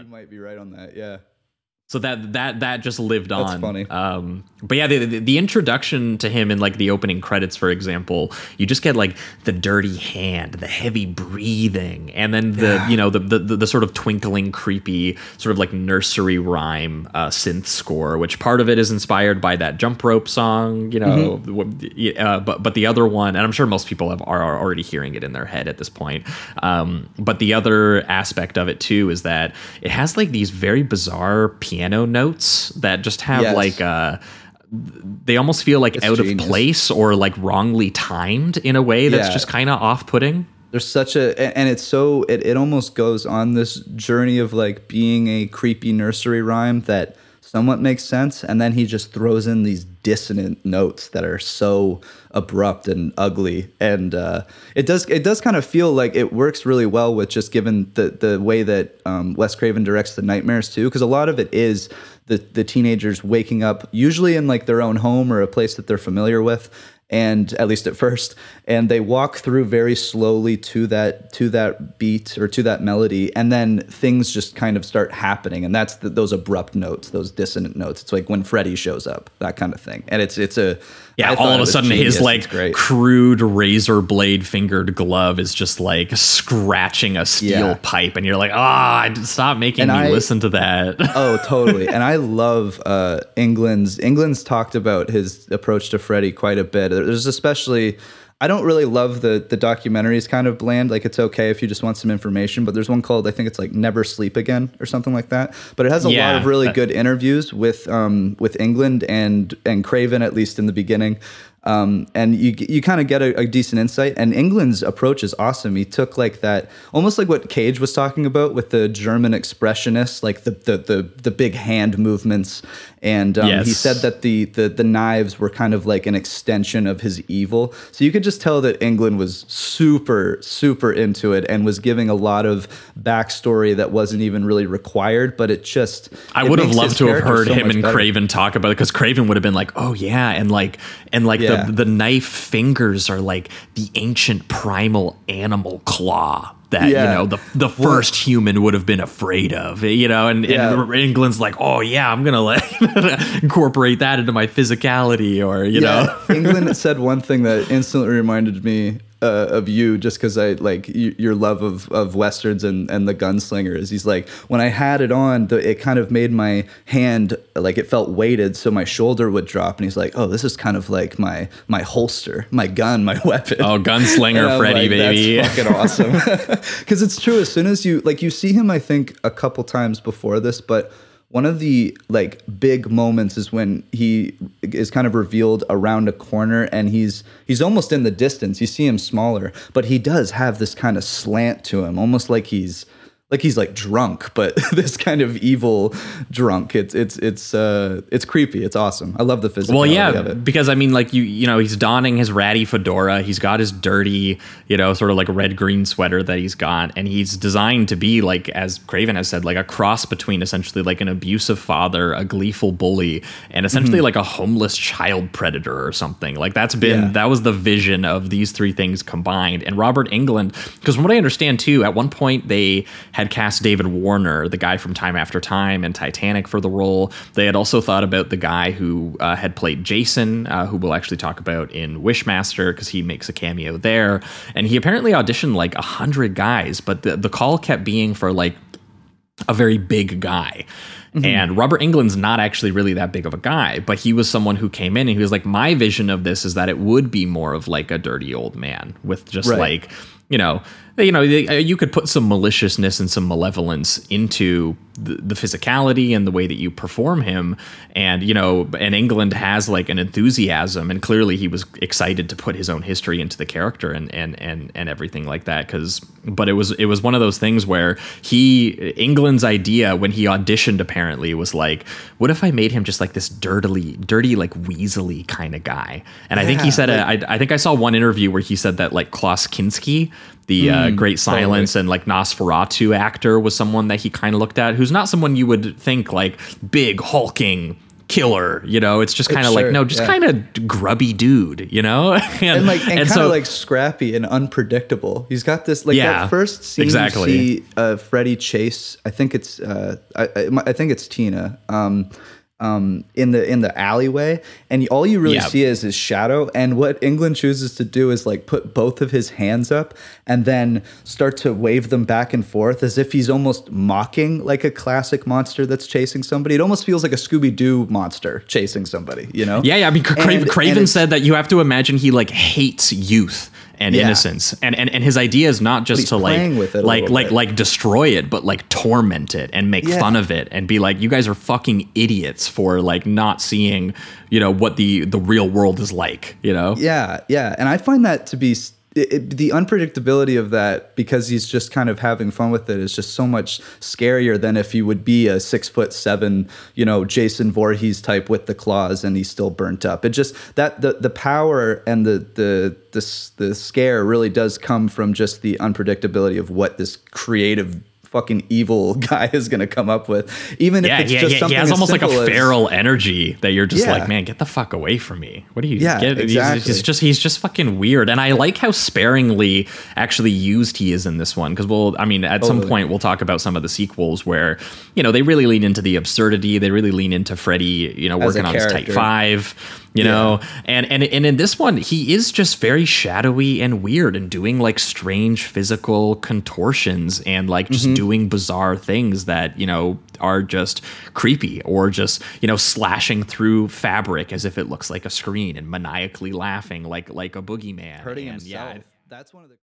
you might be right on that. Yeah so that that that just lived on. That's funny. Um, but yeah, the, the, the introduction to him in like the opening credits, for example, you just get like the dirty hand, the heavy breathing, and then the Yeah. you know the, the the the sort of twinkling, creepy sort of like nursery rhyme uh, synth score, which part of it is inspired by that jump rope song, you know. Mm-hmm. Uh, but but the other one, and I'm sure most people have are, are already hearing it in their head at this point. Um, but the other aspect of it too is that it has like these very bizarre piano notes that just have Yes. like uh they almost feel like It's out genius. of place or like wrongly timed in a way that's Yeah. just kind of off-putting. there's such a a- and it's so it, it almost goes on this journey of like being a creepy nursery rhyme that somewhat makes sense and then he just throws in these dissonant notes that are so abrupt and ugly. And uh, it does it does kind of feel like it works really well with just given the the way that um, Wes Craven directs the nightmares too because a lot of it is the the teenagers waking up usually in like their own home or a place that they're familiar with and at least at first and they walk through very slowly to that to that beat or to that melody and then things just kind of start happening and that's the, those abrupt notes those dissonant notes it's like when Freddy shows up that kind of thing and it's it's a Yeah, all of a sudden genius. his like great. crude razor blade fingered glove is just like scratching a steel Yeah. pipe and you're like, "Ah, stop making And me I- listen to that." oh totally and i love uh Englund's Englund's talked about his approach to freddy quite a bit there's especially i don't really love the the documentaries kind of bland. Like it's okay if you just want some information but there's one called i think it's like never sleep again or something like that. But it has a Yeah, lot of really that- good interviews with um with Englund and and craven at least in the beginning um, and you you kind of get a, a decent insight. And Englund's approach is awesome. He took like that, almost like what Cage was talking about with the German expressionists, like the the the, the big hand movements. And um, he said that the, the the knives were kind of like an extension of his evil. So you could just tell that Englund was super super into it and was giving a lot of backstory that wasn't even really required. But it just I it would have loved to have heard so him and better. Craven talk about it because Craven would have been like, "Oh yeah," and like and like Yeah. The the knife fingers are like the ancient primal animal claw that Yeah. you know the the first human would have been afraid of, you know. And, Yeah. and Englund's like, "Oh yeah, I'm gonna like incorporate that into my physicality," or you know. Englund said one thing that instantly reminded me uh, of you, just because I like y- your love of, of westerns and, and the gunslingers. He's like, when I had it on, the, it kind of made my hand like it felt weighted, so my shoulder would drop. And he's like, oh, this is kind of like my my holster, my gun, my weapon. Oh, gunslinger Freddy, like, baby. That's fucking awesome. Because it's true. As soon as you like, you see him, I think a couple times before this, but one of the like big moments is when he is kind of revealed around a corner and he's he's almost in the distance. You see him smaller, but he does have this kind of slant to him, almost like he's like he's like drunk, but this kind of evil drunk. It's it's it's uh it's creepy. It's awesome. I love the physicality Well, yeah, because I mean, like you, you know, he's donning his ratty fedora. He's got his dirty, you know, sort of like red green sweater that he's got, and he's designed to be like, as Craven has said, like a cross between essentially like an abusive father, a gleeful bully, and essentially like a homeless child predator or something. Like that's been Mm-hmm. Yeah. that was the vision of these three things combined. And Robert Englund, because from what I understand too, at one point they had cast David Warner, the guy from Time After Time and Titanic, for the role. They had also thought about the guy who uh, had played Jason, uh, who we'll actually talk about in Wishmaster, because he makes a cameo there. And he apparently auditioned like a hundred guys, but the, the call kept being for like a very big guy. And Robert Englund's not actually really that big of a guy, but he was someone who came in and he was like, My vision of this is that it would be more of like a dirty old man with just Right. like, you know, uh, you know, uh, you could put some maliciousness and some malevolence into the, the physicality and the way that you perform him. And, you know, and Englund has like an enthusiasm and clearly he was excited to put his own history into the character and, and, and, and everything like that. Cause, but it was, it was one of those things where he, Englund's idea when he auditioned apparently was like, what if I made him just like this dirtily, dirty, like weaselly kind of guy? And I think he said, uh, I, I think I saw one interview where he said that like Klaus Kinski, the uh, Great Silence and like Nosferatu actor, was someone that he kind of looked at, who's not someone you would think like big hulking killer. You know, it's just kind of Sure, like no, just yeah. kind of grubby dude. You know, and, and like and, and kind so of like scrappy and unpredictable. He's got this like Yeah, that first scene exactly. you see uh, Freddy chase. I think it's uh, I, I, I think it's Tina. Um, um, in the in the alleyway, and all you really Yeah. see is his shadow. And what Englund chooses to do is like put both of his hands up and then start to wave them back and forth as if he's almost mocking like a classic monster that's chasing somebody. It almost feels like a Scooby Doo monster chasing somebody. You know? Yeah, yeah. I mean, Cra- And- and Craven it's- said that you have to imagine he like hates youth and Yeah. innocence, and, and and his idea is not just to like like like bit. like destroy it, but like torment it and make Yeah. fun of it and be like, you guys are fucking idiots for like not seeing, you know, what the the real world is like. You know? Yeah, yeah, and I find that to be it, it- the unpredictability of that because he's just kind of having fun with it is just so much scarier than if he would be a six foot seven, you know, Jason Voorhees type with the claws and he's still burnt up. It just that the the power and the the the the scare really does come from just the unpredictability of what this creative fucking evil guy is going to come up with even Yeah, if it's yeah, just yeah. He something has as almost like a as- feral energy that you're just Yeah. like, man, get the fuck away from me. What are you? Yeah, get? He's- exactly. He's, just he's just fucking weird, and I like how sparingly actually used he is in this one because we'll, I mean, at some point we'll talk about some of the sequels where you know they really lean into the absurdity, they really lean into Freddy, you know, As working on his Type. Five. You know, and and and in this one, he is just very shadowy and weird, and doing like strange physical contortions and like just mm-hmm. Doing bizarre things that you know are just creepy or just you know slashing through fabric as if it looks like a screen and maniacally laughing like like a boogeyman. hurting and, himself. Yeah, That's one of the